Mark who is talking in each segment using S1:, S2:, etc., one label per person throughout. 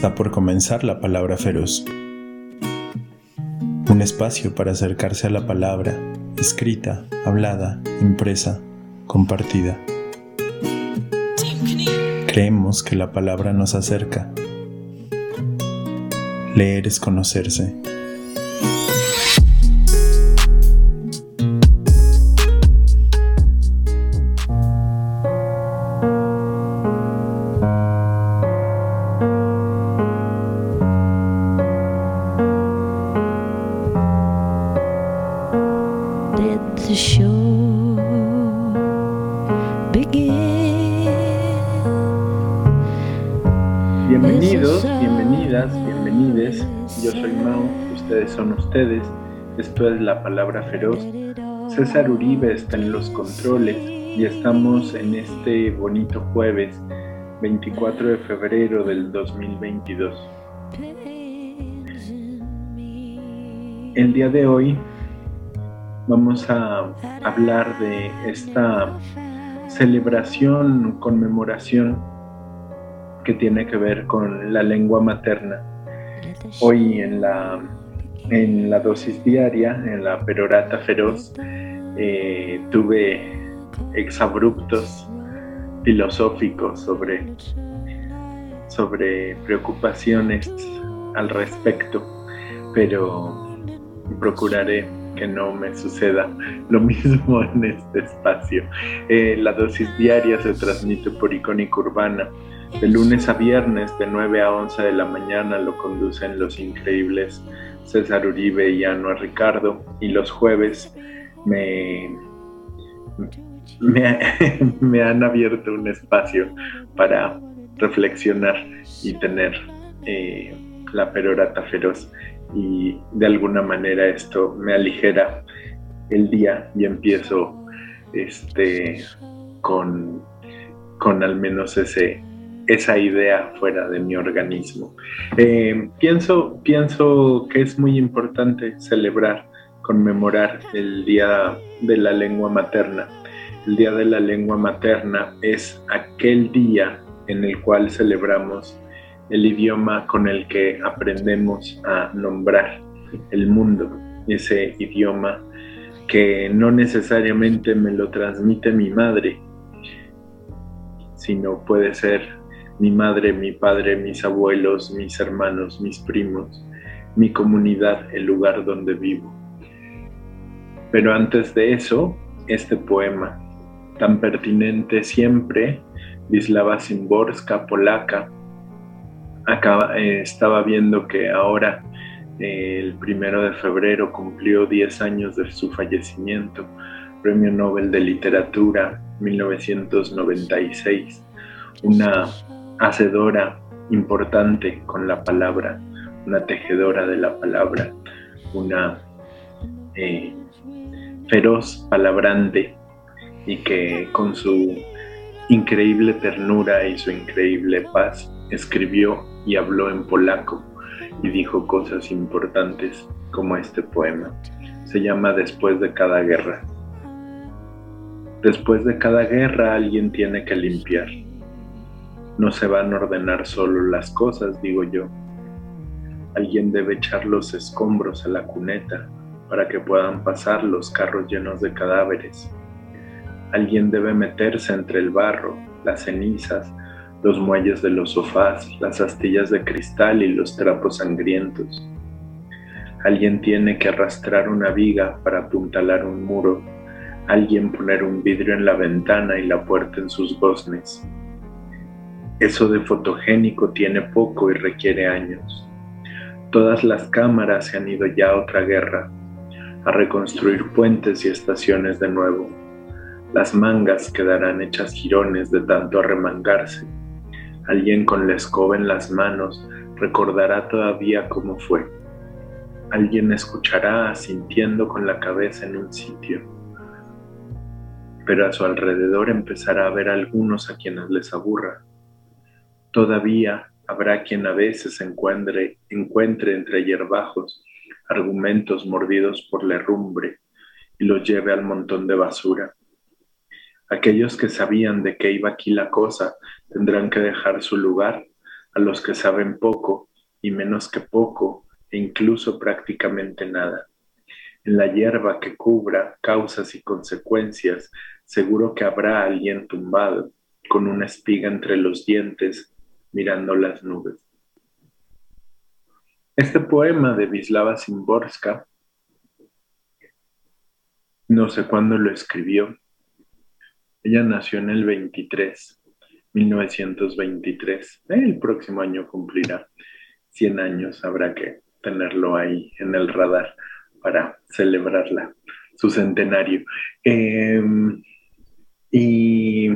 S1: Está por comenzar la palabra feroz. Un espacio para acercarse a la palabra, escrita, hablada, impresa, compartida. Creemos que la palabra nos acerca. Leer es conocerse.
S2: La palabra feroz. César Uribe está en los controles y estamos en este bonito jueves 24 de febrero del 2022. El día de hoy vamos a hablar de esta celebración, conmemoración que tiene que ver con la lengua materna. Hoy en la, en la dosis diaria, en la perorata feroz, eh, tuve exabruptos filosóficos sobre, sobre preocupaciones al respecto, pero procuraré que no me suceda lo mismo en este espacio. Eh, la dosis diaria se transmite por Icónica Urbana. De lunes a viernes, de 9 a 11 de la mañana, lo conducen los increíbles César Uribe y Anuar Ricardo. Y los jueves me, me, han abierto un espacio para reflexionar y tener eh, la perorata feroz y de alguna manera esto me aligera el día y empiezo este con, con al menos ese, esa idea fuera de mi organismo. Eh, pienso, pienso que es muy importante celebrar, conmemorar el Día de la Lengua Materna. El Día de la Lengua Materna es aquel día en el cual celebramos el idioma con el que aprendemos a nombrar el mundo, ese idioma que no necesariamente me lo transmite mi madre, sino puede ser mi madre, mi padre, mis abuelos, mis hermanos, mis primos, mi comunidad, el lugar donde vivo. Pero antes de eso, este poema, tan pertinente siempre, Wisława Szymborska, polaca, eh, estaba viendo que ahora eh, el primero de febrero cumplió 10 años de su fallecimiento, Premio Nobel de Literatura 1996, una hacedora importante con la palabra, una tejedora de la palabra, una eh, feroz palabrante y que con su increíble ternura y su increíble paz escribió y habló en polaco y dijo cosas importantes como este poema. Se llama Después de cada guerra. Después de cada guerra alguien tiene que limpiar. No se van a ordenar solo las cosas, digo yo. Alguien debe echar los escombros a la cuneta para que puedan pasar los carros llenos de cadáveres. Alguien debe meterse entre el barro, las cenizas, los muelles de los sofás, las astillas de cristal y los trapos sangrientos. Alguien tiene que arrastrar una viga para apuntalar un muro, alguien poner un vidrio en la ventana y la puerta en sus goznes. Eso de fotogénico tiene poco y requiere años. Todas las cámaras se han ido ya a otra guerra, a reconstruir puentes y estaciones de nuevo. Las mangas quedarán hechas jirones de tanto arremangarse Alguien con la escoba en las manos recordará todavía cómo fue. Alguien escuchará asintiendo con la cabeza en un sitio. Pero a su alrededor empezará a ver algunos a quienes les aburra. Todavía habrá quien a veces encuentre, entre hierbajos argumentos mordidos por la herrumbre y los lleve al montón de basura. Aquellos que sabían de qué iba aquí la cosa tendrán que dejar su lugar, a los que saben poco y menos que poco e incluso prácticamente nada. En la hierba que cubra causas y consecuencias, seguro que habrá alguien tumbado con una espiga entre los dientes mirando las nubes. Este poema de Vislava Simborska, no sé cuándo lo escribió. Ella nació en el 23, 1923. El próximo año cumplirá 100 años, habrá que tenerlo ahí en el radar para celebrarla, su centenario. Em, y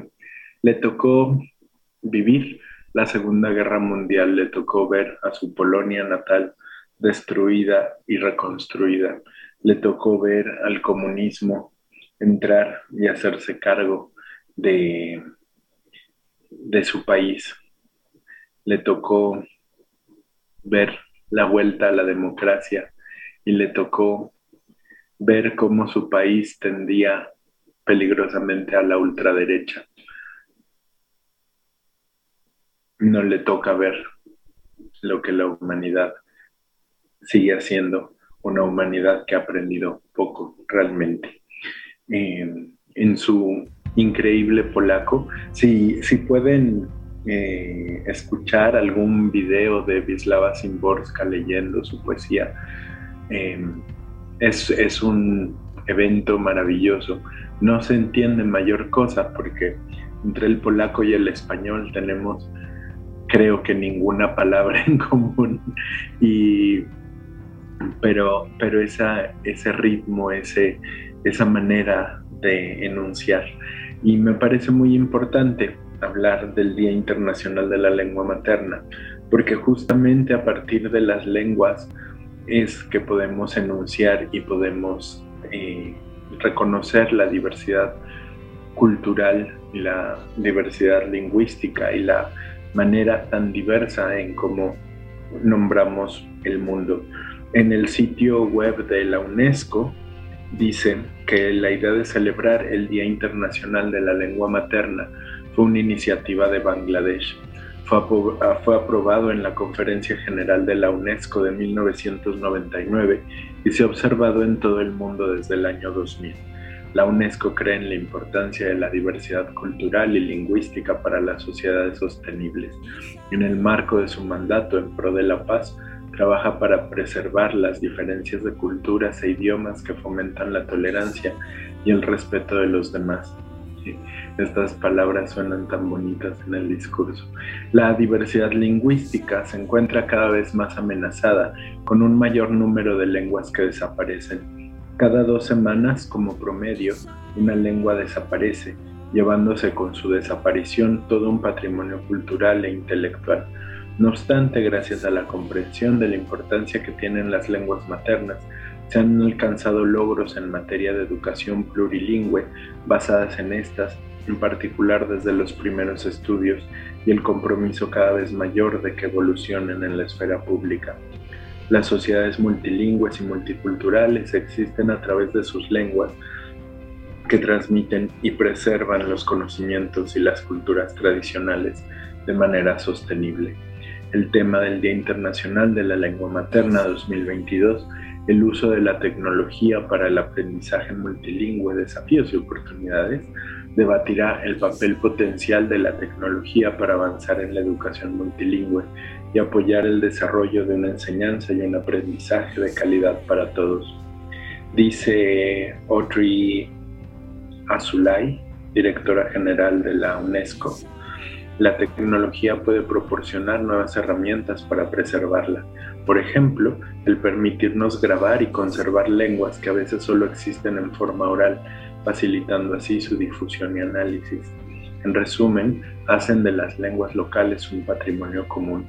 S2: le tocó vivir la Segunda Guerra Mundial, le tocó ver a su Polonia natal destruida y reconstruida, le tocó ver al comunismo entrar y hacerse cargo de, su país, le tocó ver la vuelta a la democracia y le tocó ver cómo su país tendía peligrosamente a la ultraderecha. No le toca ver lo que la humanidad sigue haciendo, una humanidad que ha aprendido poco realmente. Eh, en su increíble polaco, si, si pueden eh, escuchar algún video de Wisława Szymborska leyendo su poesía. Em, es, es, un evento maravilloso. No se entiende mayor cosa porque entre el polaco y el español tenemos, creo que ninguna palabra en común. Y, pero pero esa, ese ritmo, ese, esa manera de enunciar. Y me parece muy importante hablar del Día Internacional de la Lengua Materna, porque justamente a partir de las lenguas es que podemos enunciar y podemos eh, reconocer la diversidad cultural la diversidad lingüística y la manera tan diversa en cómo nombramos el mundo. En el sitio web de la UNESCO dicen que la idea de celebrar el Día Internacional de la Lengua Materna fue una iniciativa de Bangladesh. Ah, fue, aprobado en la Conferencia General de la UNESCO de 1999 y se ha observado en todo el mundo desde el año 2000. La UNESCO cree en la importancia de la diversidad cultural y lingüística para las sociedades sostenibles. En el marco de su mandato en pro de la paz, trabaja para preservar las diferencias de culturas e idiomas que fomentan la tolerancia y el respeto de los demás estas palabras suenan tan bonitas en el discurso. La diversidad lingüística se encuentra cada vez más amenazada, con un mayor número de lenguas que desaparecen. Cada dos semanas, como promedio, una lengua desaparece, llevándose con su desaparición todo un patrimonio cultural e intelectual. No obstante, gracias a la comprensión de la importancia que tienen las lenguas maternas, se han alcanzado logros en materia de educación plurilingüe basadas en estas, en particular desde los primeros estudios y el compromiso cada vez mayor de que evolucionen en la esfera pública. Las sociedades multilingües y multiculturales existen a través de sus lenguas que transmiten y preservan los conocimientos y las culturas tradicionales de manera sostenible. El tema del Día Internacional de la Lengua Materna 2022 el uso de la tecnología para el aprendizaje multilingüe, desafíos y oportunidades, debatirá el papel potencial de la tecnología para avanzar en la educación multilingüe y apoyar el desarrollo de una enseñanza y un aprendizaje de calidad para todos. Dice Audrey Azulay, directora general de la UNESCO, la tecnología puede proporcionar nuevas herramientas para preservarla. Por ejemplo, el permitirnos grabar y conservar lenguas que a veces solo existen en forma oral, facilitando así su difusión y análisis. En resumen, hacen de las lenguas locales un patrimonio común.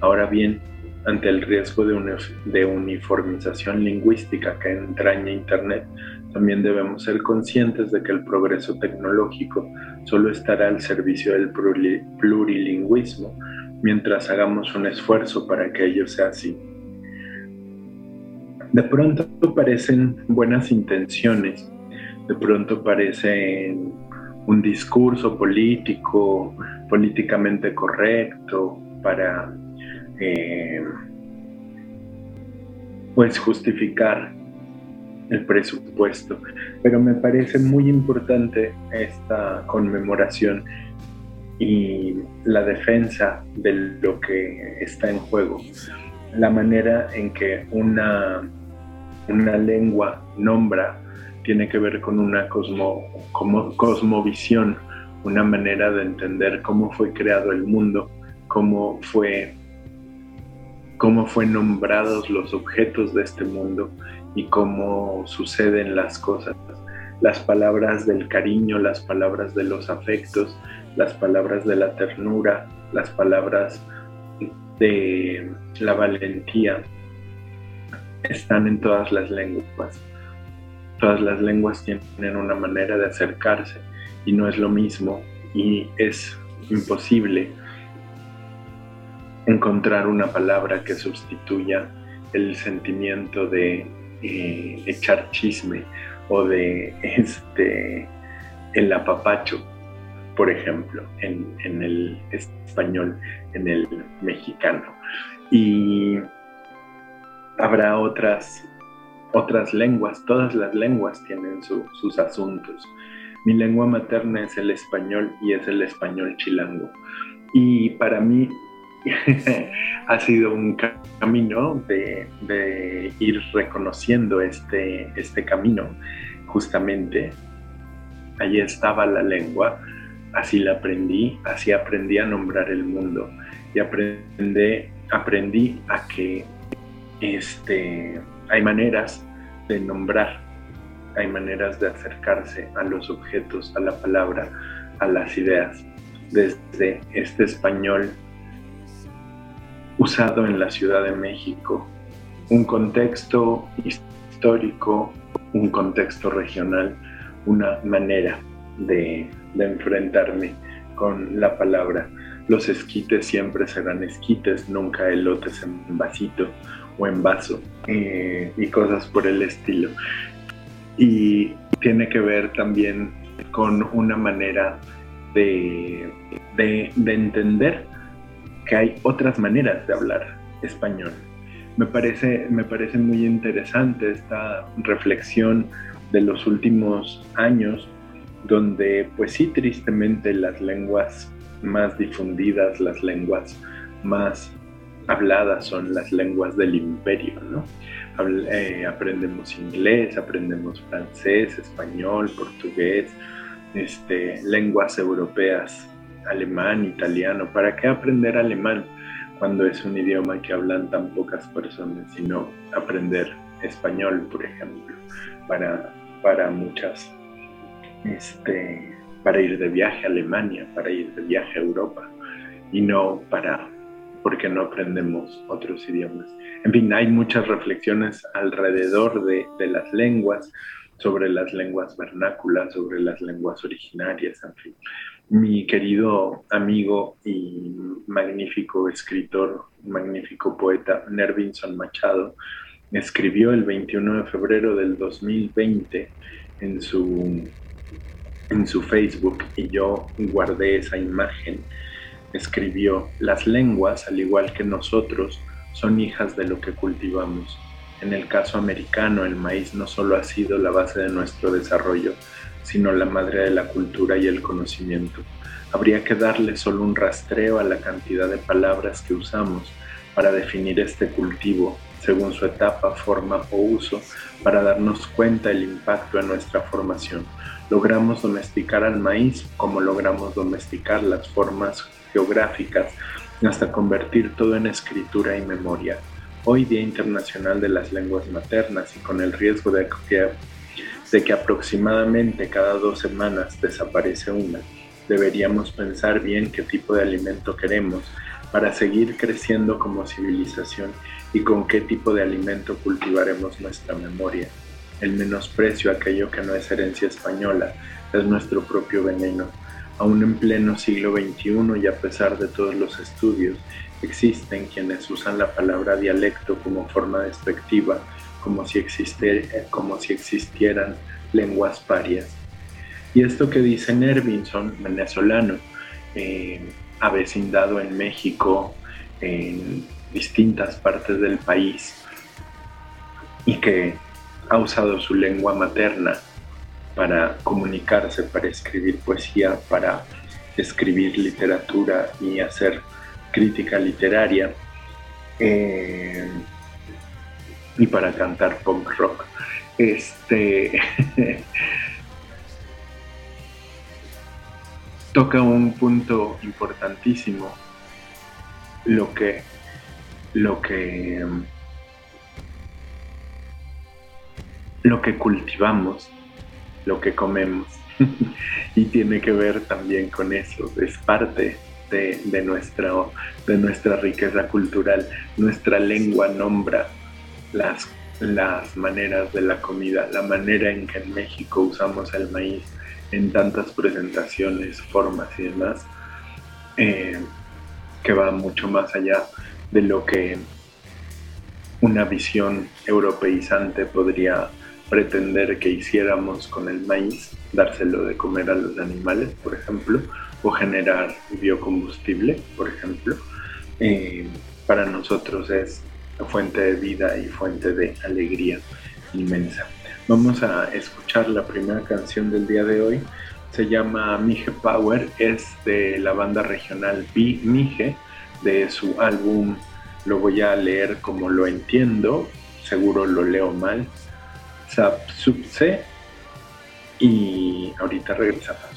S2: Ahora bien, ante el riesgo de, uniformización lingüística que entraña Internet, también debemos ser conscientes de que el progreso tecnológico solo estará al servicio del plurilingüismo mientras hagamos un esfuerzo para que ello sea así. De pronto parecen buenas intenciones, de pronto parecen un discurso político, políticamente correcto, para eh, pues justificar el presupuesto. Pero me parece muy importante esta conmemoración y la defensa de lo que está en juego. La manera en que una, una lengua nombra tiene que ver con una cosmo, cosmovisión, una manera de entender cómo fue creado el mundo, cómo fue cómo fue nombrados los objetos de este mundo y cómo suceden las cosas. Las palabras del cariño, las palabras de los afectos, las palabras de la ternura, las palabras de la valentía, están en todas las lenguas. Todas las lenguas tienen una manera de acercarse y no es lo mismo y es imposible encontrar una palabra que sustituya el sentimiento de eh, echar chisme o de este el apapacho, por ejemplo, en, en, el español, en el mexicano. Y habrá otras, otras lenguas, todas las lenguas tienen sus asuntos. Mi lengua materna es el español y es el español chilango. Y para mí ha sido un camino de, ir reconociendo este, este camino. Justamente, allí estaba la lengua, así la aprendí, así aprendí a nombrar el mundo y aprendí, aprendí a que este, hay maneras de nombrar, hay maneras de acercarse a los objetos, a la palabra, a las ideas, desde este español usado en la Ciudad de México, un contexto histórico, un contexto regional, una manera de, enfrentarme con la palabra. Los esquites siempre serán esquites, nunca elotes en vasito o en vaso eh, y cosas por el estilo. Y tiene que ver también con una manera de, de, de entender que hay otras maneras de hablar español. Me parece, me parece muy interesante esta reflexión de los últimos años, donde pues sí, tristemente las lenguas más difundidas, las lenguas más habladas son las lenguas del imperio, ¿no? Eh, aprendemos inglés, aprendemos francés, español, portugués, este, lenguas europeas alemán, italiano. ¿Para qué aprender alemán cuando es un idioma que hablan tan pocas personas, sino aprender español, por ejemplo, para, para muchas, este, para ir de viaje a Alemania, para ir de viaje a Europa, y no para porque no aprendemos otros idiomas. En fin, hay muchas reflexiones alrededor de, de las lenguas, sobre las lenguas vernáculas, sobre las lenguas originarias, en fin mi querido amigo y magnífico escritor, magnífico poeta Nervinson Machado, escribió el 21 de febrero del 2020 en su, en su Facebook y yo guardé esa imagen. Escribió, las lenguas, al igual que nosotros, son hijas de lo que cultivamos. En el caso americano, el maíz no solo ha sido la base de nuestro desarrollo, sino la madre de la cultura y el conocimiento. Habría que darle solo un rastreo a la cantidad de palabras que usamos para definir este cultivo según su etapa, forma o uso para darnos cuenta del impacto en nuestra formación. Logramos domesticar al maíz como logramos domesticar las formas geográficas hasta convertir todo en escritura y memoria. Hoy Día Internacional de las Lenguas Maternas y con el riesgo de que de que aproximadamente cada dos semanas desaparece una, deberíamos pensar bien qué tipo de alimento queremos para seguir creciendo como civilización y con qué tipo de alimento cultivaremos nuestra memoria. El menosprecio a aquello que no es herencia española es nuestro propio veneno. Aún en pleno siglo XXI y a pesar de todos los estudios, existen quienes usan la palabra dialecto como forma despectiva como si, como si existieran lenguas parias. Y esto que dice Nervinson, venezolano, eh, en México en distintas partes del país y que ha usado su lengua materna para comunicarse, para escribir poesía, para escribir literatura y hacer crítica literaria eh, y para cantar punk rock. Este toca un punto importantísimo lo que lo que lo que cultivamos, lo que comemos. y tiene que ver también con eso, es parte de, nuestra, de nuestra riqueza cultural. Nuestra lengua nombra las, las maneras de la comida, la manera en que en México usamos el maíz en tantas presentaciones, formas y demás, eh, que va mucho más allá de lo que una visión europeizante podría pretender que hiciéramos con el maíz, dárselo de comer a los animales, por ejemplo, o generar biocombustible, por ejemplo, eh, para nosotros es fuente de vida y fuente de alegría inmensa. Vamos a escuchar la primera canción del día de hoy. Se llama Mije Power, es de la banda regional B Mije, de su álbum, lo voy a leer como lo entiendo, seguro lo leo mal, Sapsupse y ahorita regresamos.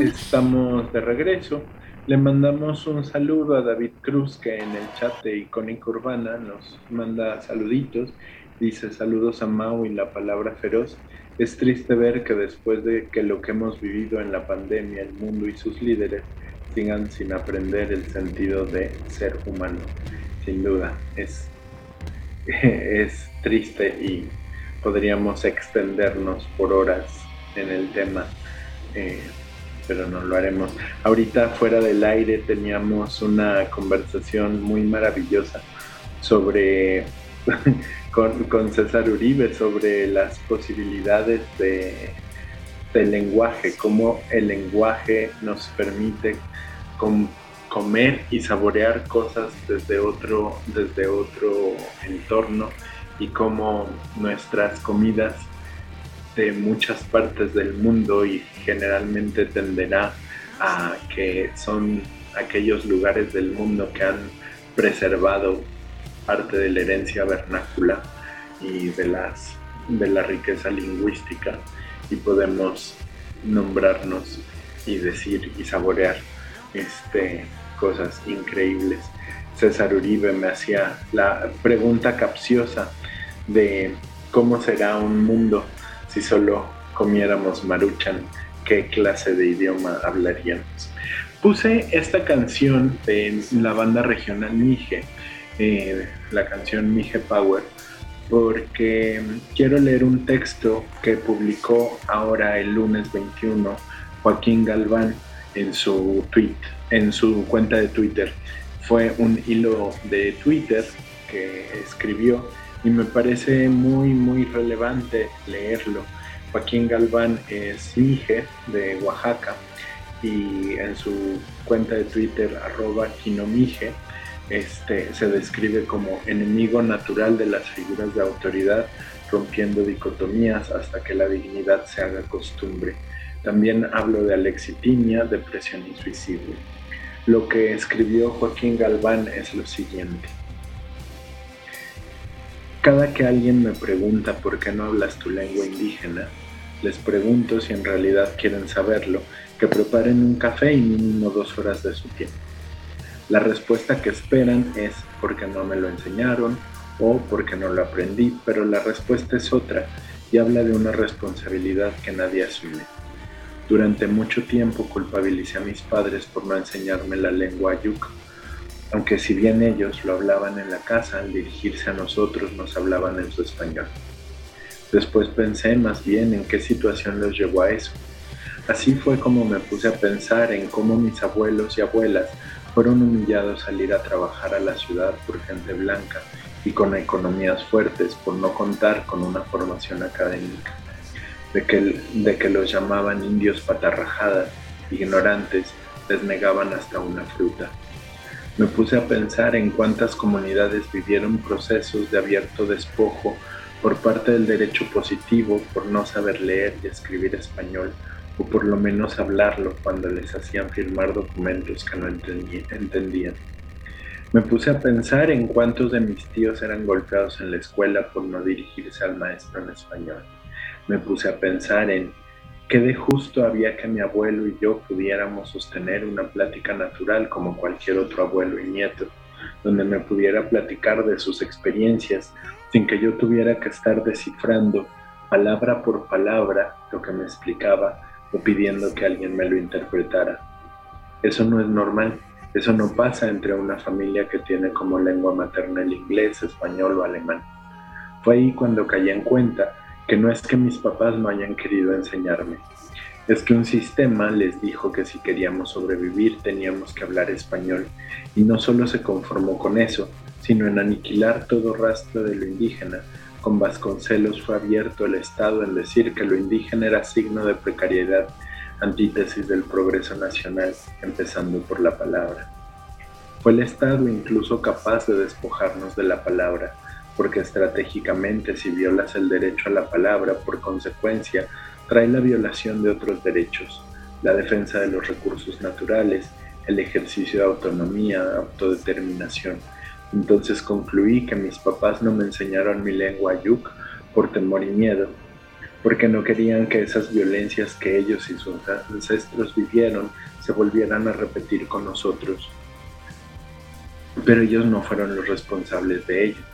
S2: Estamos de regreso. Le mandamos un saludo a David Cruz que en el chat de Icónica Urbana nos manda saluditos. Dice saludos a Mau y la palabra feroz. Es triste ver que después de que lo que hemos vivido en la pandemia, el mundo y sus líderes sigan sin aprender el sentido de ser humano. Sin duda, es, es triste y podríamos extendernos por horas en el tema, eh, pero no lo haremos. Ahorita fuera del aire teníamos una conversación muy maravillosa sobre con, César Uribe sobre las posibilidades de, del lenguaje, cómo el lenguaje nos permite comer y saborear cosas desde otro, desde otro entorno y cómo nuestras comidas de muchas partes del mundo y generalmente tenderá a que son aquellos lugares del mundo que han preservado parte de la herencia vernácula y de, las, de la riqueza lingüística y podemos nombrarnos y decir y saborear este, cosas increíbles. César Uribe me hacía la pregunta capciosa de cómo será un mundo si solo comiéramos maruchan, qué clase de idioma hablaríamos. Puse esta canción de la banda regional Mije, eh, la canción Mije Power, porque quiero leer un texto que publicó ahora el lunes 21 Joaquín Galván en su tweet, en su cuenta de Twitter. Fue un hilo de Twitter que escribió y me parece muy, muy relevante leerlo. Joaquín Galván es Mije de Oaxaca y en su cuenta de Twitter, arroba Quinomige, este, se describe como enemigo natural de las figuras de autoridad, rompiendo dicotomías hasta que la dignidad se haga costumbre. También hablo de alexitimia, depresión y suicidio. Lo que escribió Joaquín Galván es lo siguiente. Cada que alguien me pregunta por qué no hablas tu lengua indígena, les pregunto si en realidad quieren saberlo, que preparen un café y mínimo dos horas de su tiempo. La respuesta que esperan es porque no me lo enseñaron o porque no lo aprendí, pero la respuesta es otra y habla de una responsabilidad que nadie asume. Durante mucho tiempo culpabilicé a mis padres por no enseñarme la lengua ayuk aunque si bien ellos lo hablaban en la casa, al dirigirse a nosotros nos hablaban en su español. Después pensé más bien en qué situación los llevó a eso. Así fue como me puse a pensar en cómo mis abuelos y abuelas fueron humillados al ir a trabajar a la ciudad por gente blanca y con economías fuertes por no contar con una formación académica, de que, de que los llamaban indios patarrajadas, ignorantes, les negaban hasta una fruta. Me puse a pensar en cuántas comunidades vivieron procesos de abierto despojo por parte del derecho positivo por no saber leer y escribir español o por lo menos hablarlo cuando les hacían firmar documentos que no entendían. Me puse a pensar en cuántos de mis tíos eran golpeados en la escuela por no dirigirse al maestro en español. Me puse a pensar en Qué de justo había que mi abuelo y yo pudiéramos sostener una plática natural como cualquier otro abuelo y nieto, donde me pudiera platicar de sus experiencias sin que yo tuviera que estar descifrando palabra por palabra lo que me explicaba o pidiendo que alguien me lo interpretara. Eso no es normal, eso no pasa entre una familia que tiene como lengua materna el inglés, español o alemán. Fue ahí cuando caí en cuenta que no es que mis papás no hayan querido enseñarme, es que un sistema les dijo que si queríamos sobrevivir teníamos que hablar español y no solo se conformó con eso, sino en aniquilar todo rastro de lo indígena. Con Vasconcelos fue abierto el Estado en decir que lo indígena era signo de precariedad, antítesis del progreso nacional, empezando por la palabra. Fue el Estado incluso capaz de despojarnos de la palabra, porque estratégicamente si violas el derecho a la palabra, por consecuencia, trae la violación de otros derechos, la defensa de los recursos naturales, el ejercicio de autonomía, autodeterminación. Entonces concluí que mis papás no me enseñaron mi lengua yuk por temor y miedo, porque no querían que esas violencias que ellos y sus ancestros vivieron se volvieran a repetir con nosotros. Pero ellos no fueron los responsables de ello.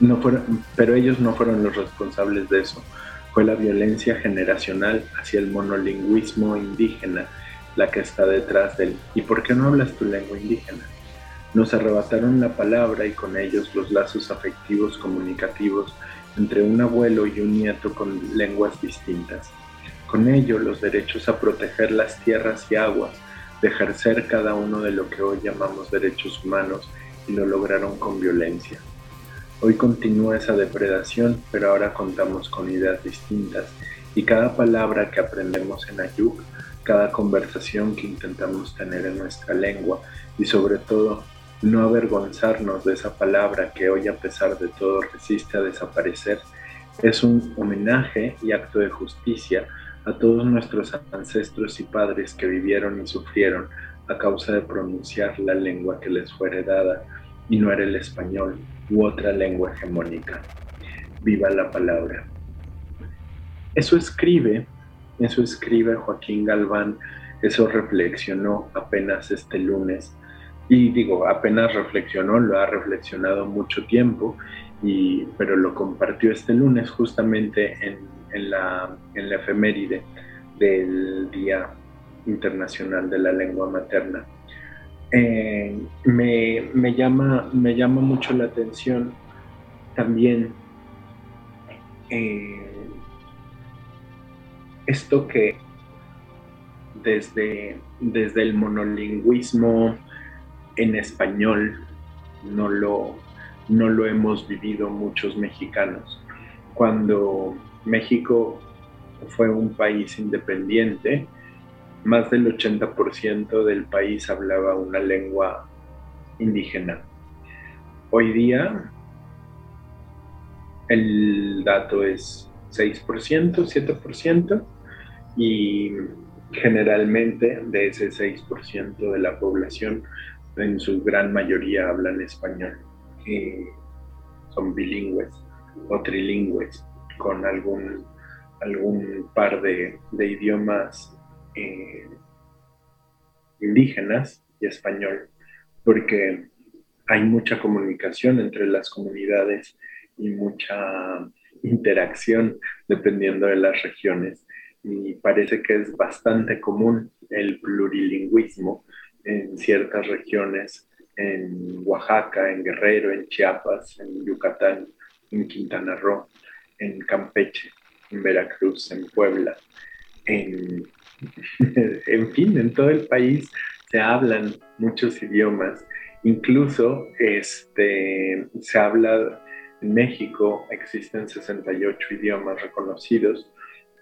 S2: No fueron, pero ellos no fueron los responsables de eso. Fue la violencia generacional hacia el monolingüismo indígena la que está detrás del ¿y por qué no hablas tu lengua indígena? Nos arrebataron la palabra y con ellos los lazos afectivos comunicativos entre un abuelo y un nieto con lenguas distintas. Con ello los derechos a proteger las tierras y aguas, de ejercer cada uno de lo que hoy llamamos derechos humanos y lo lograron con violencia. Hoy continúa esa depredación, pero ahora contamos con ideas distintas. Y cada palabra que aprendemos en Ayuk, cada conversación que intentamos tener en nuestra lengua y sobre todo no avergonzarnos de esa palabra que hoy a pesar de todo resiste a desaparecer, es un homenaje y acto de justicia a todos nuestros ancestros y padres que vivieron y sufrieron a causa de pronunciar la lengua que les fue heredada y no era el español u otra lengua hegemónica. Viva la palabra. Eso escribe, eso escribe Joaquín Galván, eso reflexionó apenas este lunes y digo, apenas reflexionó, lo ha reflexionado mucho tiempo, y, pero lo compartió este lunes justamente en, la, en la efeméride del Día Internacional de la Lengua Materna. Eh, me, llama, me llama mucho la atención también eh, esto que desde, desde el monolingüismo en español no lo, no lo hemos vivido muchos mexicanos. Cuando México fue un país independiente, más del 80% del país hablaba una lengua indígena. Hoy día el dato es 6%, 7%, y generalmente de ese 6% de la población, en su gran mayoría hablan español. Y son bilingües o trilingües, con algún, algún par de, de idiomas eh, indígenas y español, porque hay mucha comunicación entre las comunidades y mucha interacción dependiendo de las regiones. Y parece que es bastante común el plurilingüismo en ciertas regiones, en Oaxaca, en Guerrero, en Chiapas, en Yucatán, en Quintana Roo, en Campeche, en Veracruz, en Puebla, en en fin, en todo el país se hablan muchos idiomas. Incluso este, se habla en México, existen 68 idiomas reconocidos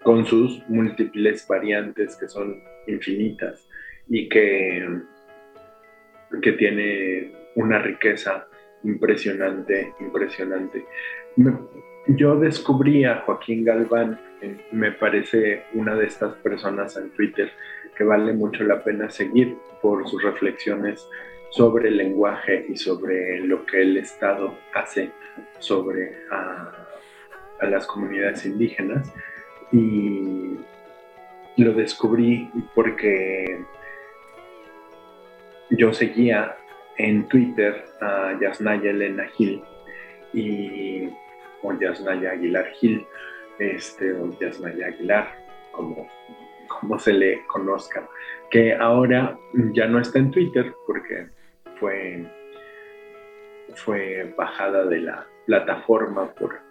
S2: con sus múltiples variantes que son infinitas y que, que tiene una riqueza impresionante, impresionante. Yo descubrí a Joaquín Galván, me parece una de estas personas en Twitter que vale mucho la pena seguir por sus reflexiones sobre el lenguaje y sobre lo que el Estado hace sobre a, las comunidades indígenas. Y lo descubrí porque yo seguía en Twitter a Yasnaya Elena Gil y o Yasnaya Aguilar Gil, este, o Yasnaya Aguilar, como, como se le conozca, que ahora ya no está en Twitter porque fue, fue bajada de la plataforma por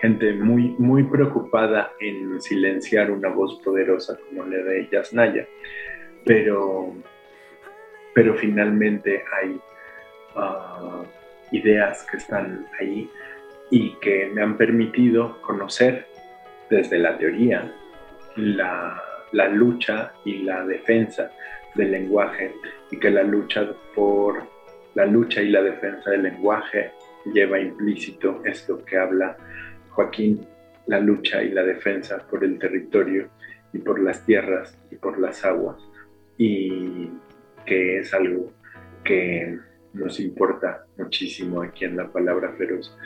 S2: gente muy, muy preocupada en silenciar una voz poderosa como la de Yasnaya, pero, pero finalmente hay ah, ideas que están ahí y que me han permitido conocer desde la teoría la, lucha y la defensa del lenguaje y que la lucha por la lucha y la defensa del lenguaje lleva implícito esto que habla Joaquín, la lucha y la defensa por el territorio y por las tierras y por las aguas y que es algo que nos importa muchísimo aquí en la palabra feroz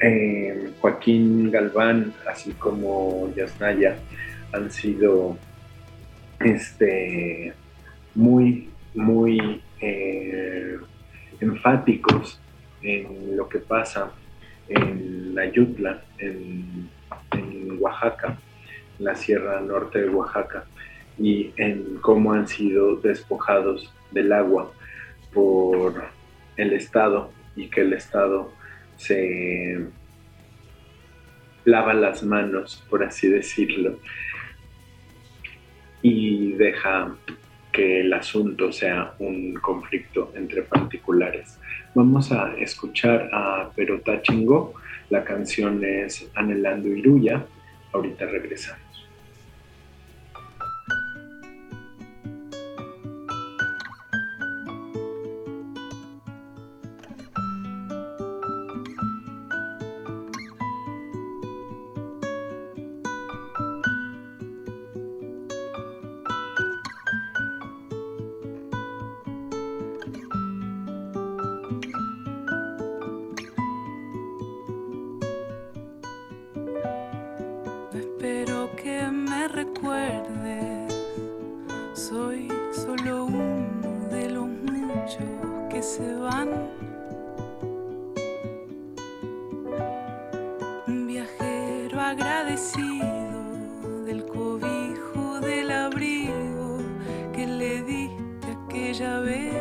S3: eh, Joaquín Galván, así como Yasnaya, han sido este, muy, muy eh, enfáticos en lo que pasa en Ayutla, en, en Oaxaca, la Sierra Norte de Oaxaca, y en cómo han sido despojados del agua por el Estado y que el Estado se lava las manos, por así decirlo, y deja que el asunto sea un conflicto entre particulares. Vamos a escuchar a Perota Chingo, la canción es Anhelando Iruya, ahorita regresamos. que le diste aquella vez.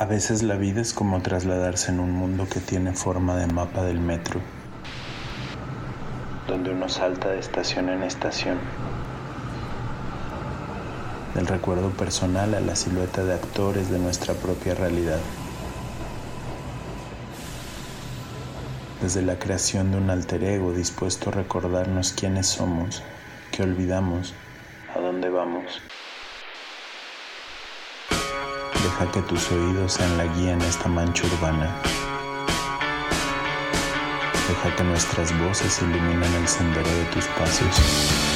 S1: A veces la vida es como trasladarse en un mundo que tiene forma de mapa del metro, donde uno salta de estación en estación, del recuerdo personal a la silueta de actores de nuestra propia realidad. Desde la creación de un alter ego dispuesto a recordarnos quiénes somos, qué olvidamos, a dónde vamos. Deja que tus oídos sean la guía en esta mancha urbana. Deja que nuestras voces iluminen el sendero de tus pasos.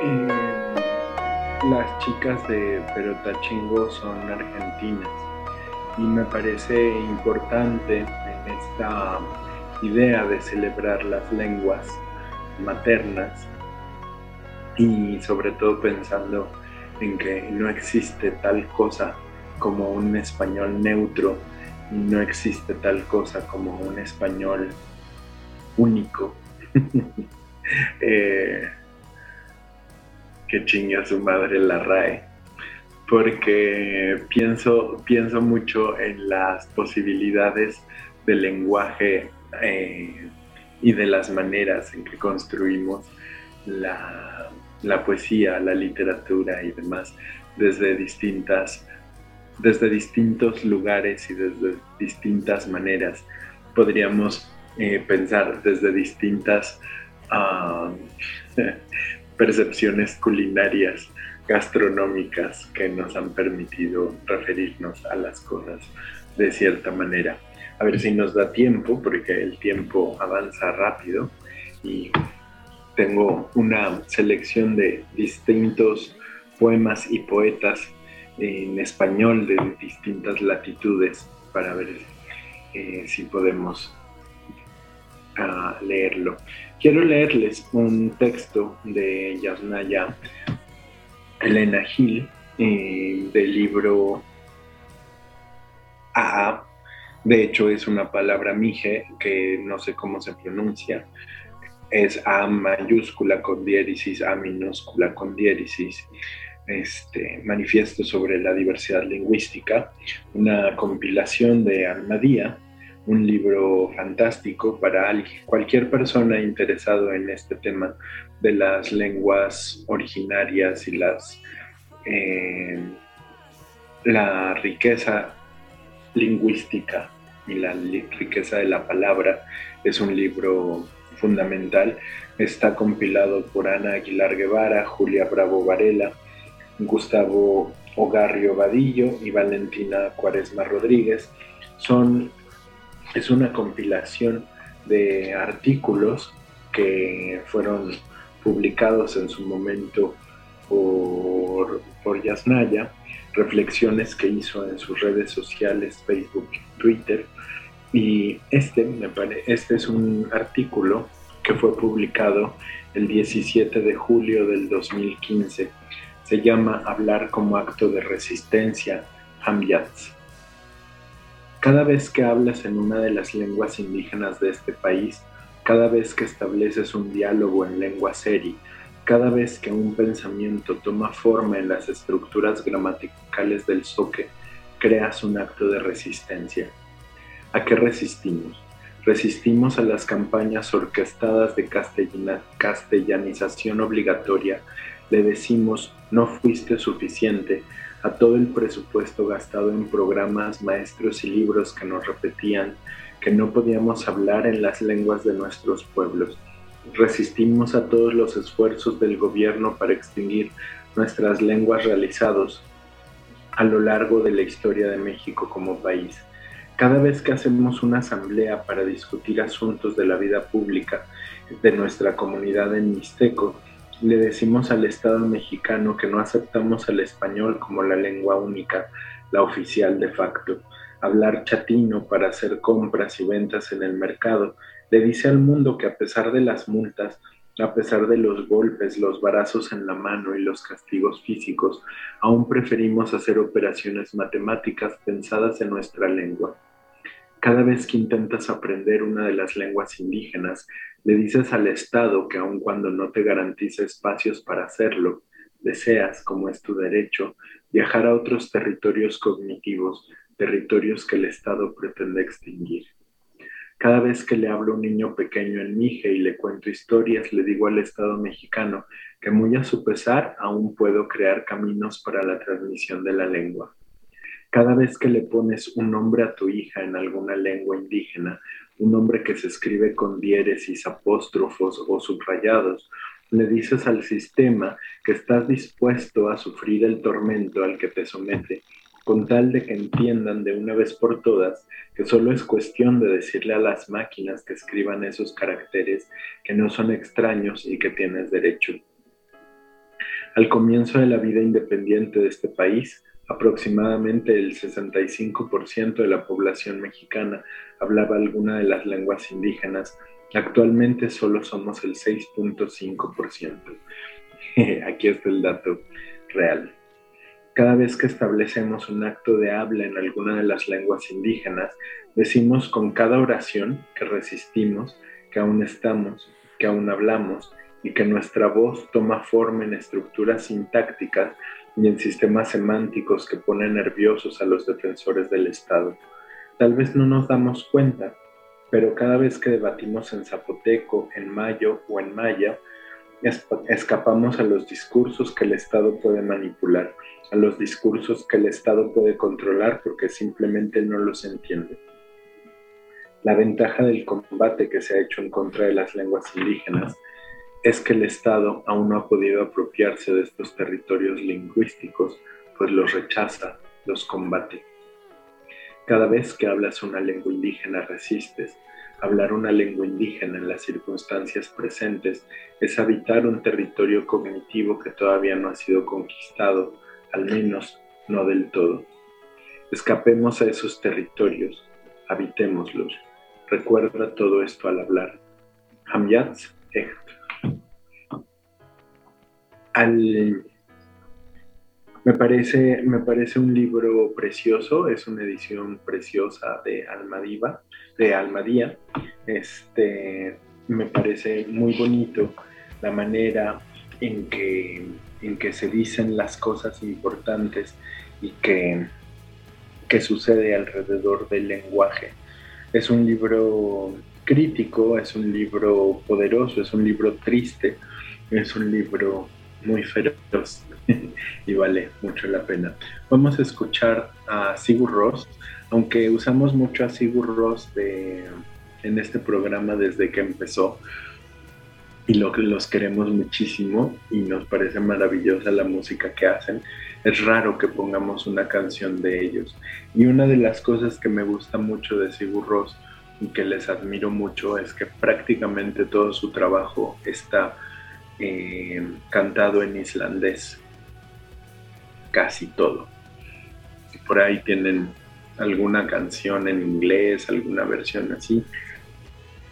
S2: Las chicas de Perotachingo son argentinas y me parece importante en esta idea de celebrar las lenguas maternas y sobre todo pensando en que no existe tal cosa como un español neutro y no existe tal cosa como un español único. eh, que chingue a su madre la RAE, porque pienso, pienso mucho en las posibilidades del lenguaje eh, y de las maneras en que construimos la, la, poesía, la literatura y demás desde distintas desde distintos lugares y desde distintas maneras. Podríamos eh, pensar desde distintas uh, percepciones culinarias, gastronómicas que nos han permitido referirnos a las cosas de cierta manera. A ver si nos da tiempo, porque el tiempo avanza rápido y tengo una selección de distintos poemas y poetas en español de distintas latitudes para ver eh, si podemos ah, leerlo. Quiero leerles un texto de Yasnaya Elena Gil eh, del libro AA. De hecho, es una palabra mije que no sé cómo se pronuncia. Es A mayúscula con diéresis, A minúscula con diéresis. Este, manifiesto sobre la diversidad lingüística, una compilación de Almadía un libro fantástico para cualquier persona interesado en este tema de las lenguas originarias y las eh, la riqueza lingüística y la riqueza de la palabra es un libro fundamental. Está compilado por Ana Aguilar Guevara, Julia Bravo Varela, Gustavo Ogarrio Vadillo y Valentina Cuaresma Rodríguez. Son es una compilación de artículos que fueron publicados en su momento por, por Yasnaya, reflexiones que hizo en sus redes sociales, Facebook, Twitter. Y este, me este es un artículo que fue publicado el 17 de julio del 2015. Se llama Hablar como acto de resistencia, Hamyats. Cada vez que hablas en una de las lenguas indígenas de este país, cada vez que estableces un diálogo en lengua seri, cada vez que un pensamiento toma forma en las estructuras gramaticales del soque, creas un acto de resistencia. ¿A qué resistimos? Resistimos a las campañas orquestadas de castellanización obligatoria. Le decimos, no fuiste suficiente, a todo el presupuesto gastado en programas, maestros y libros que nos repetían que no podíamos hablar en las lenguas de nuestros pueblos. Resistimos a todos los esfuerzos del gobierno para extinguir nuestras lenguas realizados a lo largo de la historia de México como país. Cada vez que hacemos una asamblea para discutir asuntos de la vida pública de nuestra comunidad en Mixteco, le decimos al Estado mexicano que no aceptamos el español como la lengua única, la oficial de facto. Hablar chatino para hacer compras y ventas en el mercado le dice al mundo que a pesar de las multas, A pesar de los golpes, los barazos en la mano y los castigos físicos, aún preferimos hacer operaciones matemáticas pensadas en nuestra lengua. Cada vez que intentas aprender una de las lenguas indígenas, le dices al Estado que aun cuando no te garantiza espacios para hacerlo, deseas, como es tu derecho, viajar a otros territorios cognitivos, territorios que el Estado pretende extinguir. Cada vez que le hablo a un niño pequeño en Mije y le cuento historias, le digo al Estado mexicano que muy a su pesar aún puedo crear caminos para la transmisión de la lengua. Cada vez que le pones un nombre a tu hija en alguna lengua indígena, un nombre que se escribe con diéresis, apóstrofos o subrayados, le dices al sistema que estás dispuesto a sufrir el tormento al que te somete con tal de que entiendan de una vez por todas que solo es cuestión de decirle a las máquinas que escriban esos caracteres que no son extraños y que tienes derecho. Al comienzo de la vida independiente de este país, aproximadamente el 65% de la población mexicana hablaba alguna de las lenguas indígenas. Actualmente solo somos el 6.5%. Aquí está el dato real. Cada vez que establecemos un acto de habla en alguna de las lenguas indígenas, decimos con cada oración que resistimos, que aún estamos, que aún hablamos y que nuestra voz toma forma en estructuras sintácticas y en sistemas semánticos que ponen nerviosos a los defensores del Estado. Tal vez no nos damos cuenta, pero cada vez que debatimos en zapoteco, en mayo o en maya, escapamos a los discursos que el Estado puede manipular, a los discursos que el Estado puede controlar porque simplemente no los entiende. La ventaja del combate que se ha hecho en contra de las lenguas indígenas es que el Estado aún no ha podido apropiarse de estos territorios lingüísticos, pues los rechaza, los combate. Cada vez que hablas una lengua indígena resistes, Hablar una lengua indígena en las circunstancias presentes es habitar un territorio cognitivo que todavía no ha sido conquistado, al menos no del todo. Escapemos a esos territorios, habitémoslos. Recuerda todo esto al hablar. Hamyatz Echt. Me parece, me parece un libro precioso, es una edición preciosa de Almadiva, de Almadía. Este, me parece muy bonito la manera en que, en que se dicen las cosas importantes y que, que sucede alrededor del lenguaje. Es un libro crítico, es un libro poderoso, es un libro triste, es un libro muy feroz y vale mucho la pena. Vamos a escuchar a Sigur Ross, aunque usamos mucho a Sigur Ross en este programa desde que empezó y lo los queremos muchísimo y nos parece maravillosa la música que hacen. Es raro que pongamos una canción de ellos. Y una de las cosas que me gusta mucho de Sigur Ross y que les admiro mucho es que prácticamente todo su trabajo está eh, cantado en islandés, casi todo. Por ahí tienen alguna canción en inglés, alguna versión así,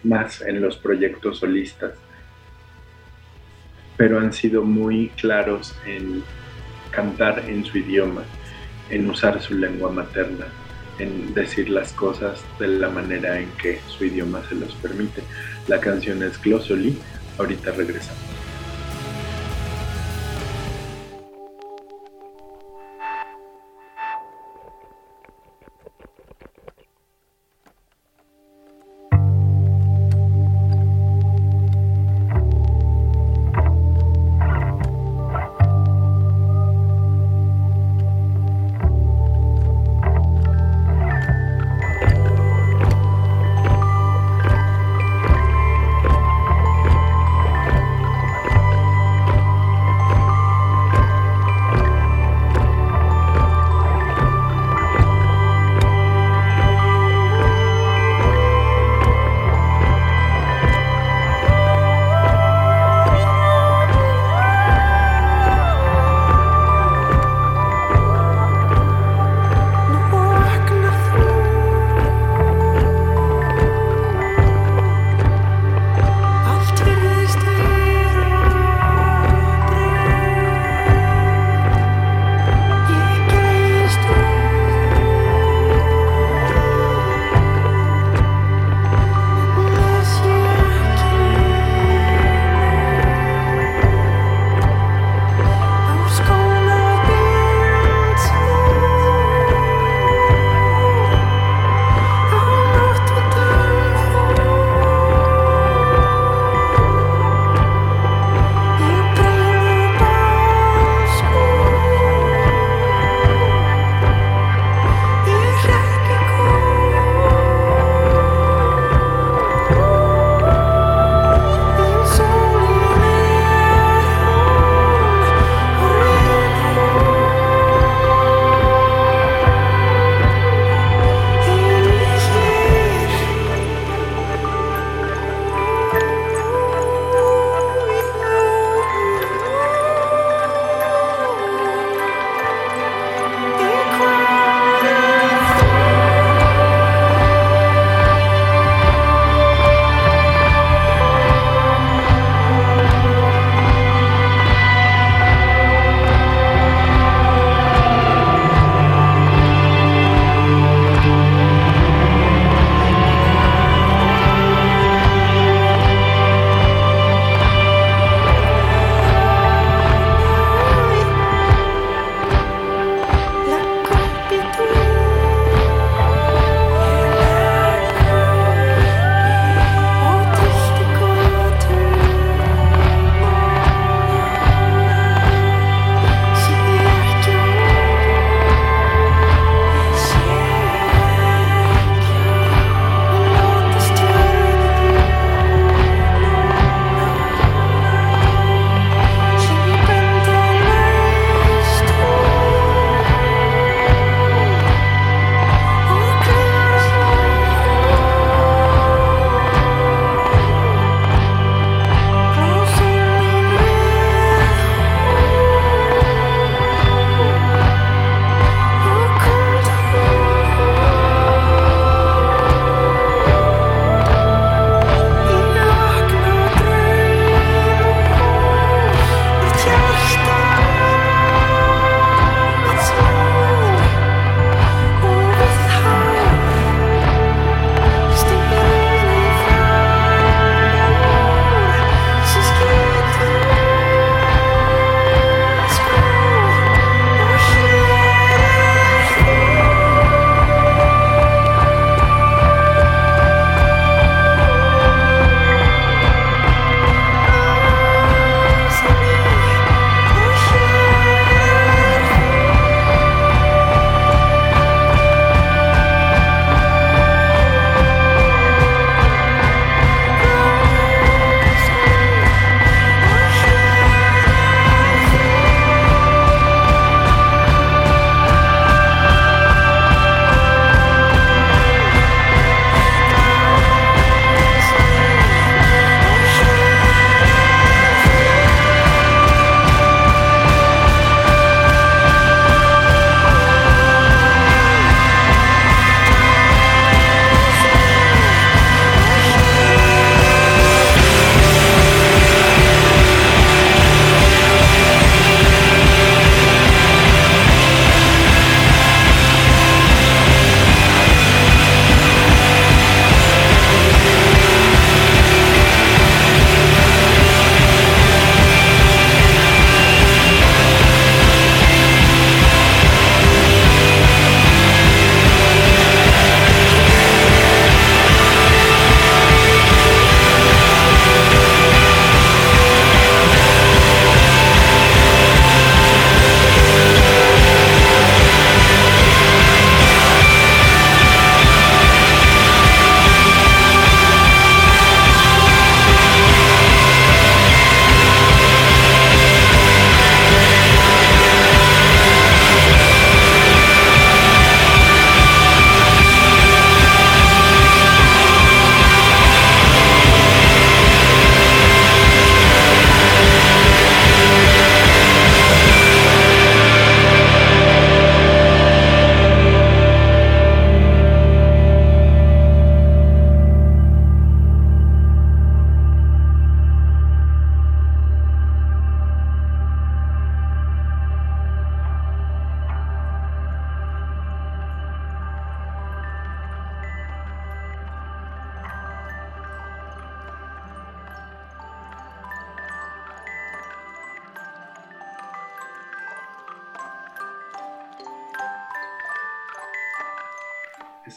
S2: más en los proyectos solistas, pero han sido muy claros en cantar en su idioma, en usar su lengua materna, en decir las cosas de la manera en que su idioma se los permite. La canción es Glossoli, ahorita regresamos.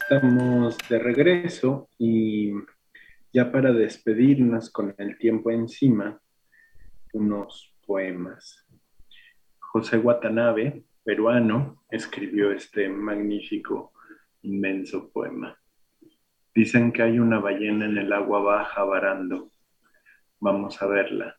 S2: Estamos de regreso y ya para despedirnos con el tiempo encima, unos poemas. José Watanabe, peruano, escribió este magnífico, inmenso poema. Dicen que hay una ballena en el agua baja varando. Vamos a verla.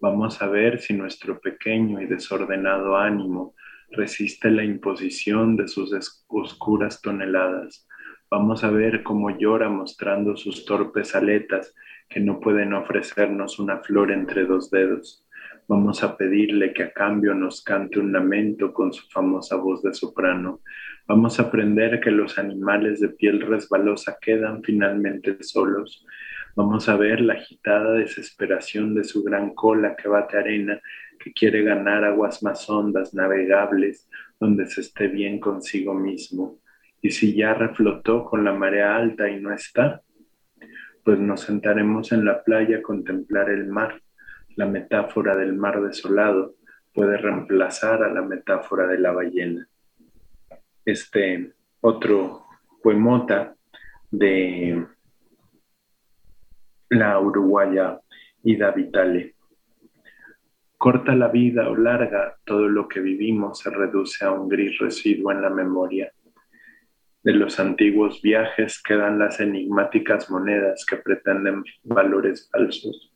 S2: Vamos a ver si nuestro pequeño y desordenado ánimo resiste la imposición de sus oscuras toneladas. Vamos a ver cómo llora mostrando sus torpes aletas que no pueden ofrecernos una flor entre dos dedos. Vamos a pedirle que a cambio nos cante un lamento con su famosa voz de soprano. Vamos a aprender que los animales de piel resbalosa quedan finalmente solos. Vamos a ver la agitada desesperación de su gran cola que bate arena que quiere ganar aguas más hondas, navegables, donde se esté bien consigo mismo. Y si ya reflotó con la marea alta y no está, pues nos sentaremos en la playa a contemplar el mar. La metáfora del mar desolado puede reemplazar a la metáfora de la ballena. Este otro poemota de la uruguaya Ida Vitale Corta la vida o larga, todo lo que vivimos se reduce a un gris residuo en la memoria. De los antiguos viajes quedan las enigmáticas monedas que pretenden valores falsos.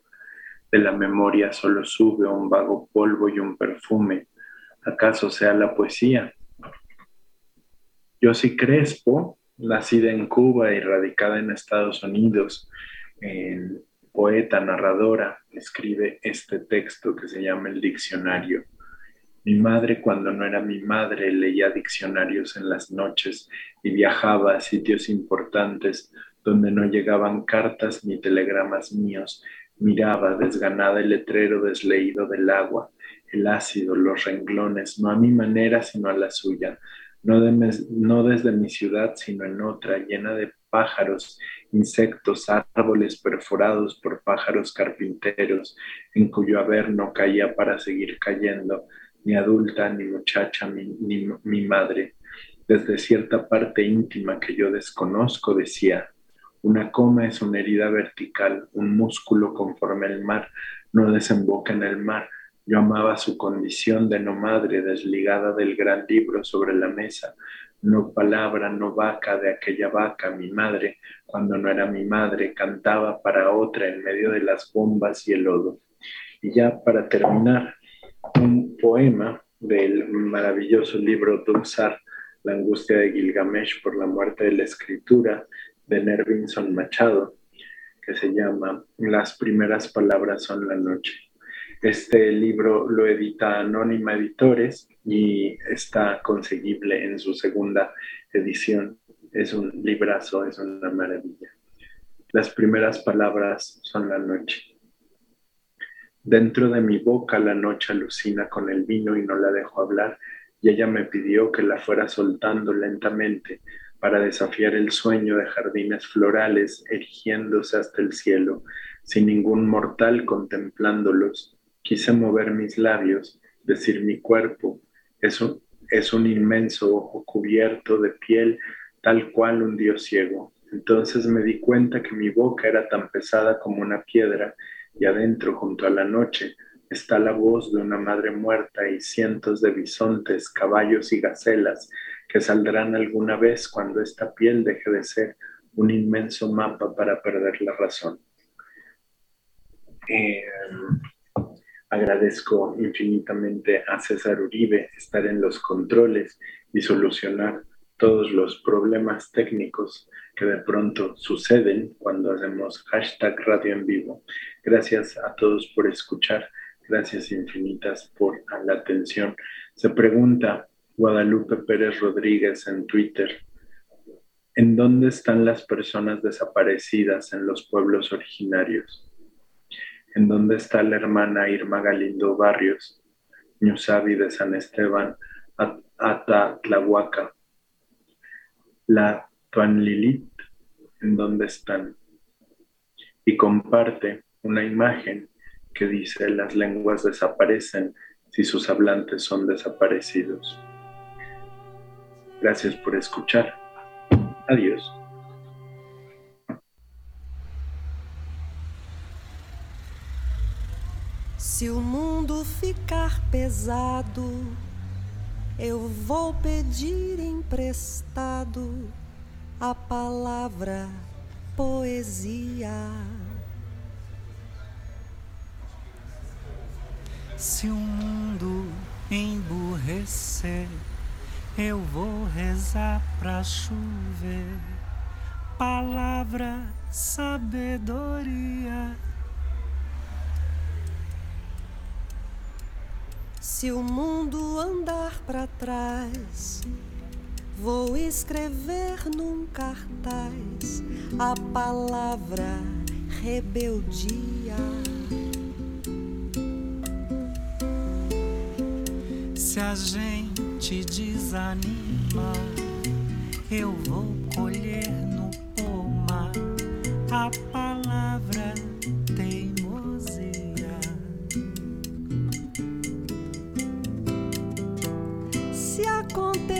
S2: De la memoria solo sube un vago polvo y un perfume. ¿Acaso sea la poesía? Yo sí Crespo, nacida en Cuba y radicada en Estados Unidos, en poeta, narradora, escribe este texto que se llama El Diccionario. Mi madre, cuando no era mi madre, leía diccionarios en las noches y viajaba a sitios importantes donde no llegaban cartas ni telegramas míos. Miraba desganada el letrero desleído del agua, el ácido, los renglones, no a mi manera, sino a la suya, no, no desde mi ciudad, sino en otra, llena de pájaros insectos, árboles perforados por pájaros carpinteros, en cuyo haber no caía para seguir cayendo, ni adulta, ni muchacha, ni, mi madre. Desde cierta parte íntima que yo desconozco, decía, una coma es una herida vertical, un músculo conforme el mar no desemboca en el mar. Yo amaba su condición de no madre desligada del gran libro sobre la mesa, no palabra, no vaca de aquella vaca, mi madre, cuando no era mi madre, cantaba para otra en medio de las bombas y el lodo. Y ya para terminar, un poema del maravilloso libro Dulzar, La angustia de Gilgamesh por la muerte de la escritura, de Nervinson Machado, que se llama Las primeras palabras son la noche. Este libro lo edita Anónima Editores y está conseguible en su segunda edición. Es un librazo, es una maravilla. Las primeras palabras son la noche. Dentro de mi boca la noche alucina con el vino y no la dejo hablar, y ella me pidió que la fuera soltando lentamente para desafiar el sueño de jardines florales erigiéndose hasta el cielo, sin ningún mortal contemplándolos, Quise mover mis labios, decir mi cuerpo, es un, es un inmenso ojo cubierto de piel, tal cual un dios ciego. Entonces me di cuenta que mi boca era tan pesada como una piedra y adentro, junto a la noche, está la voz de una madre muerta y cientos de bisontes, caballos y gacelas que saldrán alguna vez cuando esta piel deje de ser un inmenso mapa para perder la razón. Eh, Agradezco infinitamente a César Uribe estar en los controles y solucionar todos los problemas técnicos que de pronto suceden cuando hacemos hashtag radio en vivo. Gracias a todos por escuchar. Gracias infinitas por la atención. Se pregunta Guadalupe Pérez Rodríguez en Twitter, ¿en dónde están las personas desaparecidas en los pueblos originarios? En donde está la hermana Irma Galindo Barrios, Ñusabi de San Esteban, Atatlahuaca, la Tuanlilit, en donde están. Y comparte una imagen que dice las lenguas desaparecen si sus hablantes son desaparecidos. Gracias por escuchar. Adiós.
S4: Se o mundo ficar pesado, eu vou pedir emprestado a palavra poesia.
S5: Se o mundo emburrecer, eu vou rezar pra chover. Palavra, sabedoria.
S4: Se o mundo andar para trás, vou escrever num cartaz a palavra rebeldia.
S5: Se a gente desanima, eu vou colher no pomar a palavra teimosia.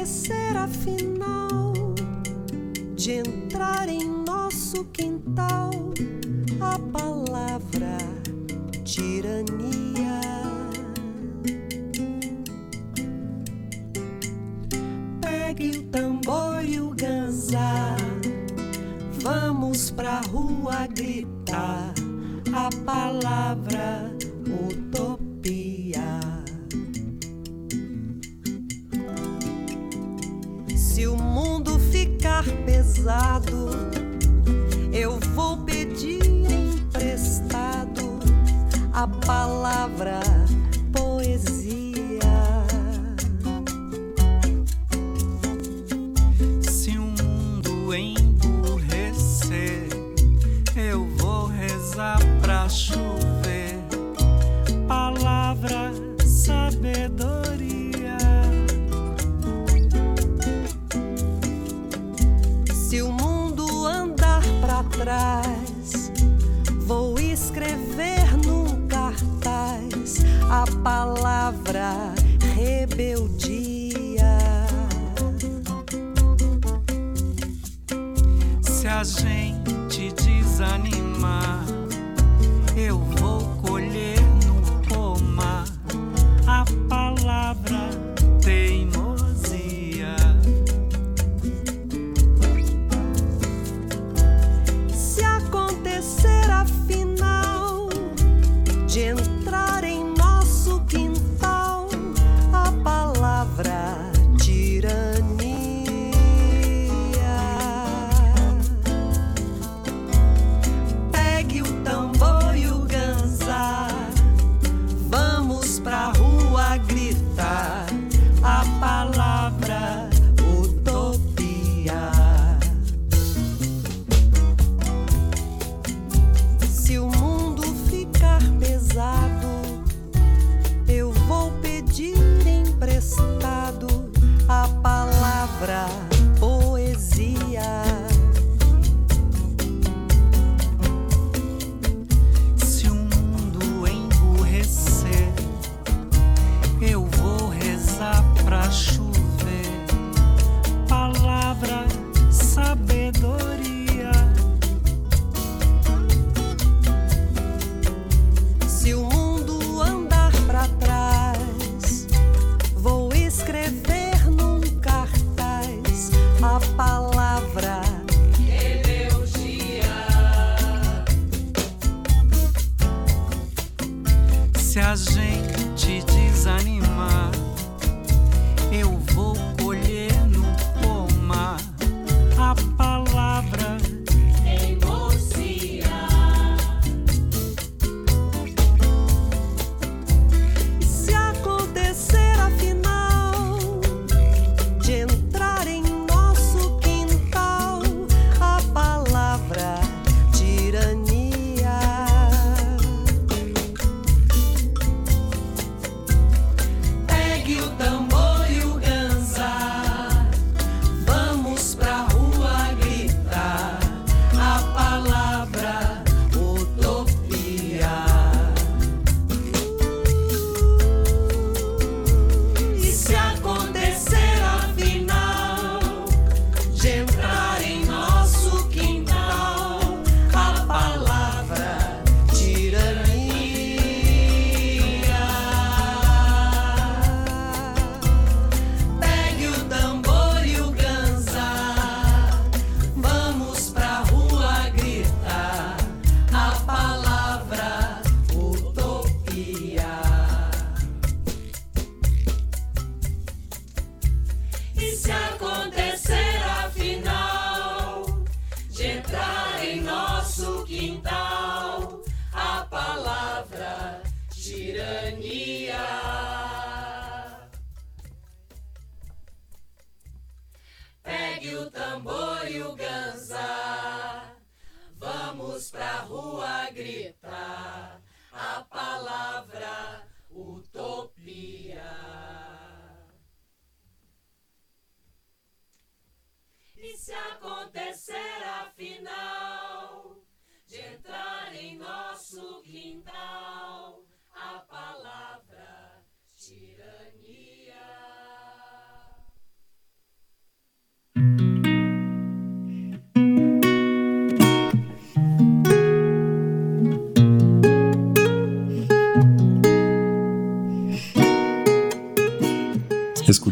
S4: Acontecer afinal de entrar em nosso quintal a palavra tirania. Pegue o tambor e o ganzá, vamos pra rua gritar a palavra utopia. Pesado, eu vou pedir emprestado a palavra
S5: se
S4: a
S5: gente desanimar.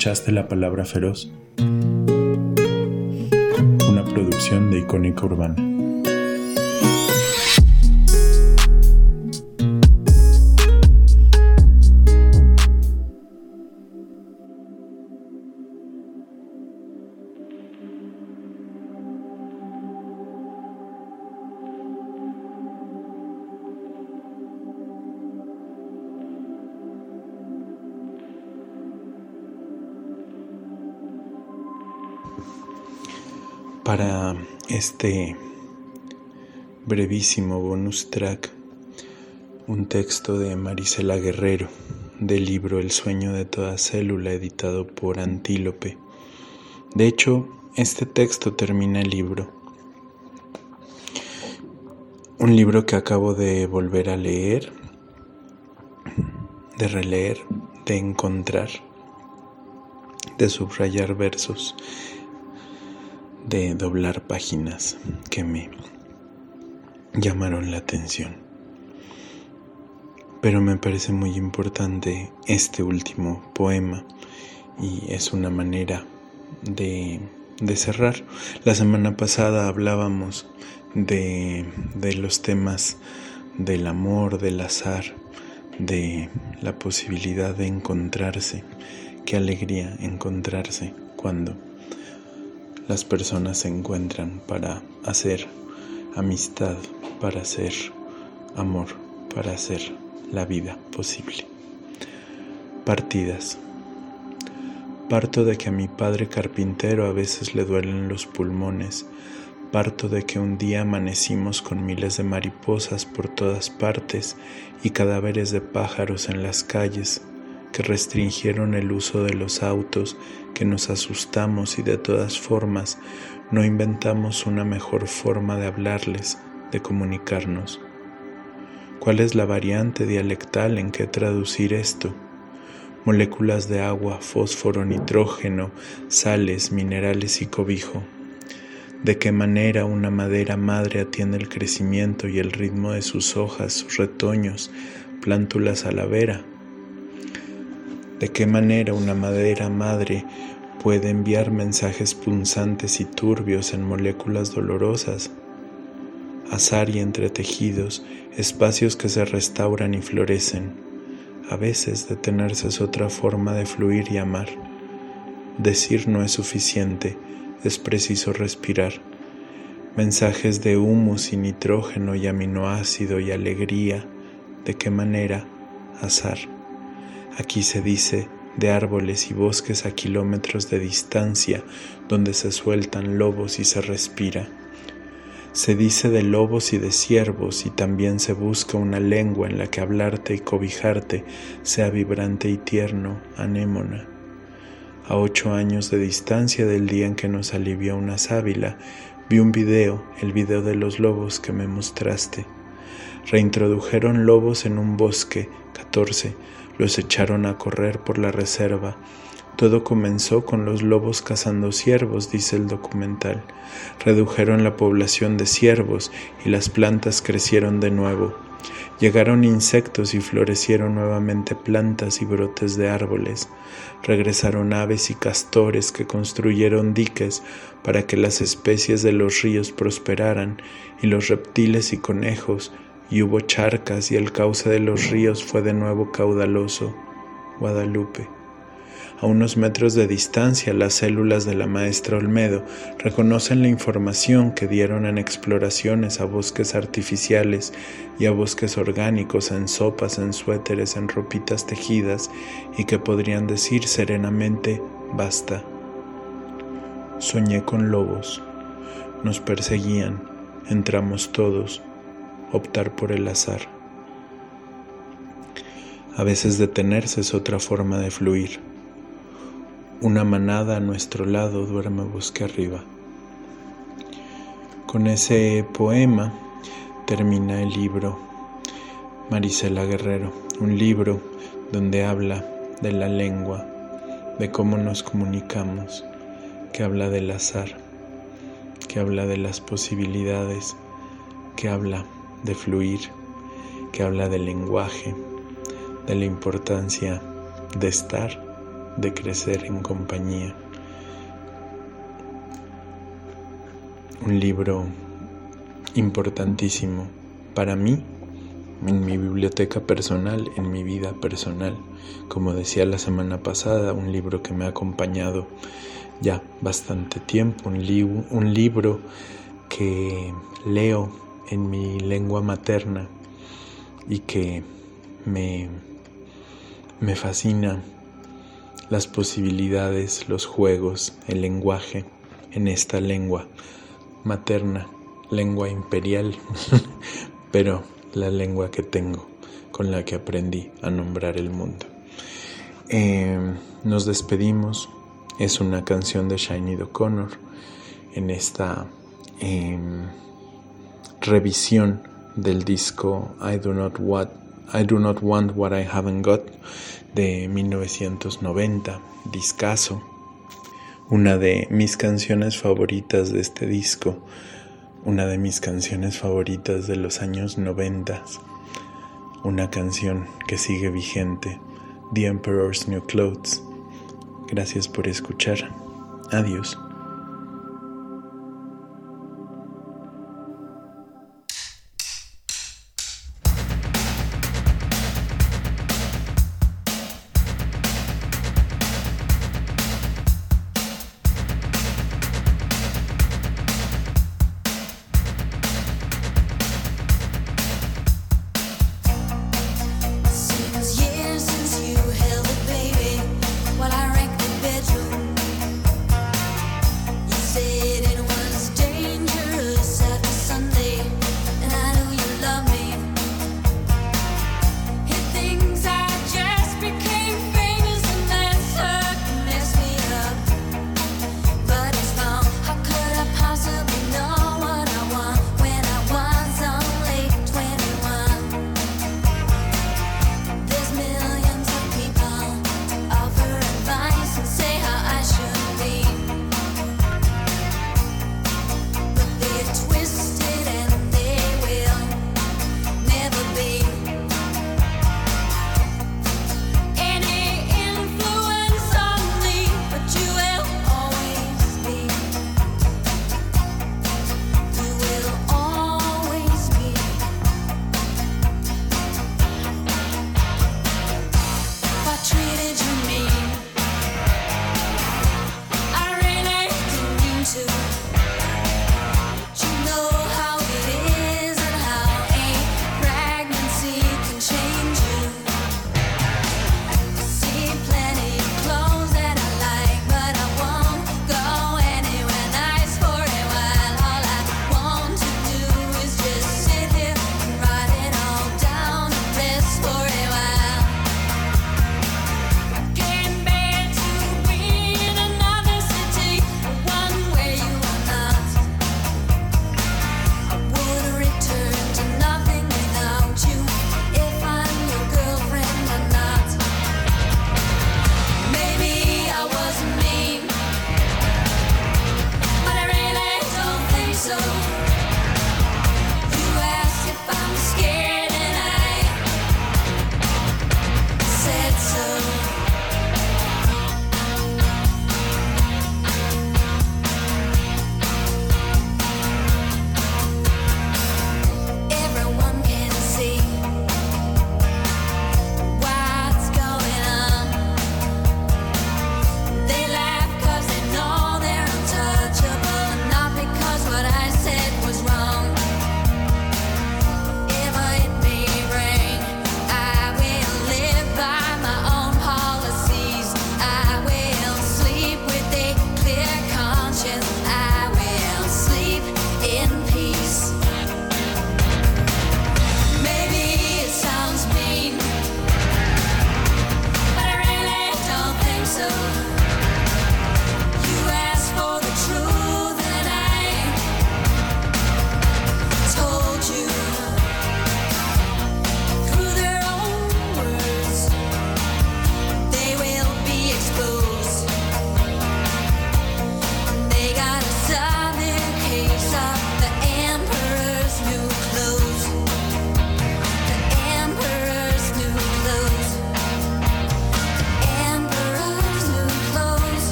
S2: Escuchaste la palabra feroz, una producción de Icónica Urbana. Para este brevísimo bonus track un texto de Marisela Guerrero del libro El sueño de toda célula editado por Antílope. De hecho, este texto termina el libro. Un libro que acabo de volver a leer, de releer, de encontrar, de subrayar versos de doblar páginas que me llamaron la atención. Pero me parece muy importante este último poema y es una manera de, de cerrar. La semana pasada hablábamos de, de los temas del amor, del azar, de la posibilidad de encontrarse. Qué alegría encontrarse cuando las personas se encuentran para hacer amistad, para hacer amor, para hacer la vida posible. Partidas. Parto de que a mi padre carpintero a veces le duelen los pulmones. Parto de que un día amanecimos con miles de mariposas por todas partes y cadáveres de pájaros en las calles que restringieron el uso de los autos, que nos asustamos y de todas formas no inventamos una mejor forma de hablarles, de comunicarnos. ¿Cuál es la variante dialectal en que traducir esto? Moléculas de agua, fósforo, nitrógeno, sales, minerales y cobijo. ¿De qué manera una madera madre atiende el crecimiento y el ritmo de sus hojas, sus retoños, plántulas a la vera? De qué manera una madera madre puede enviar mensajes punzantes y turbios en moléculas dolorosas, azar y entretejidos, espacios que se restauran y florecen. A veces detenerse es otra forma de fluir y amar. Decir no es suficiente, es preciso respirar. Mensajes de humus y nitrógeno y aminoácido y alegría, ¿de qué manera? Azar. Aquí se dice de árboles y bosques a kilómetros de distancia donde se sueltan lobos y se respira. Se dice de lobos y de ciervos y también se busca una lengua en la que hablarte y cobijarte sea vibrante y tierno, anémona. A ocho años de distancia del día en que nos alivió una sábila, vi un video, el video de los lobos que me mostraste. Reintrodujeron lobos en un bosque, 14, los echaron a correr por la reserva. Todo comenzó con los lobos cazando ciervos, dice el documental. Redujeron la población de ciervos y las plantas crecieron de nuevo. Llegaron insectos y florecieron nuevamente plantas y brotes de árboles. Regresaron aves y castores que construyeron diques para que las especies de los ríos prosperaran y los reptiles y conejos y hubo charcas y el cauce de los ríos fue de nuevo caudaloso. Guadalupe. A unos metros de distancia, las células de la maestra Olmedo reconocen la información que dieron en exploraciones a bosques artificiales y a bosques orgánicos, en sopas, en suéteres, en ropitas tejidas, y que podrían decir serenamente, basta. Soñé con lobos. Nos perseguían. Entramos todos optar por el azar. A veces detenerse es otra forma de fluir. Una manada a nuestro lado duerme bosque arriba. Con ese poema termina el libro Marisela Guerrero, un libro donde habla de la lengua, de cómo nos comunicamos, que habla del azar, que habla de las posibilidades, que habla de fluir, que habla del lenguaje, de la importancia de estar de crecer en compañía. Un libro importantísimo para mí en mi biblioteca personal, en mi vida personal. Como decía la semana pasada, un libro que me ha acompañado ya bastante tiempo, un, un libro que leo en mi lengua materna y que me, me fascina las posibilidades, los juegos, el lenguaje en esta lengua materna, lengua imperial, pero la lengua que tengo, con la que aprendí a nombrar el mundo. Em, nos despedimos. Es una canción de Shiny O'Connor en esta em, revisión del disco I Do Not Want I Do Not Want What I Haven't Got de 1990, discaso. Una de mis canciones favoritas de este disco una de mis canciones favoritas de los años noventas, una canción que sigue vigente, The Emperor's New Clothes. Gracias por escuchar. Adiós.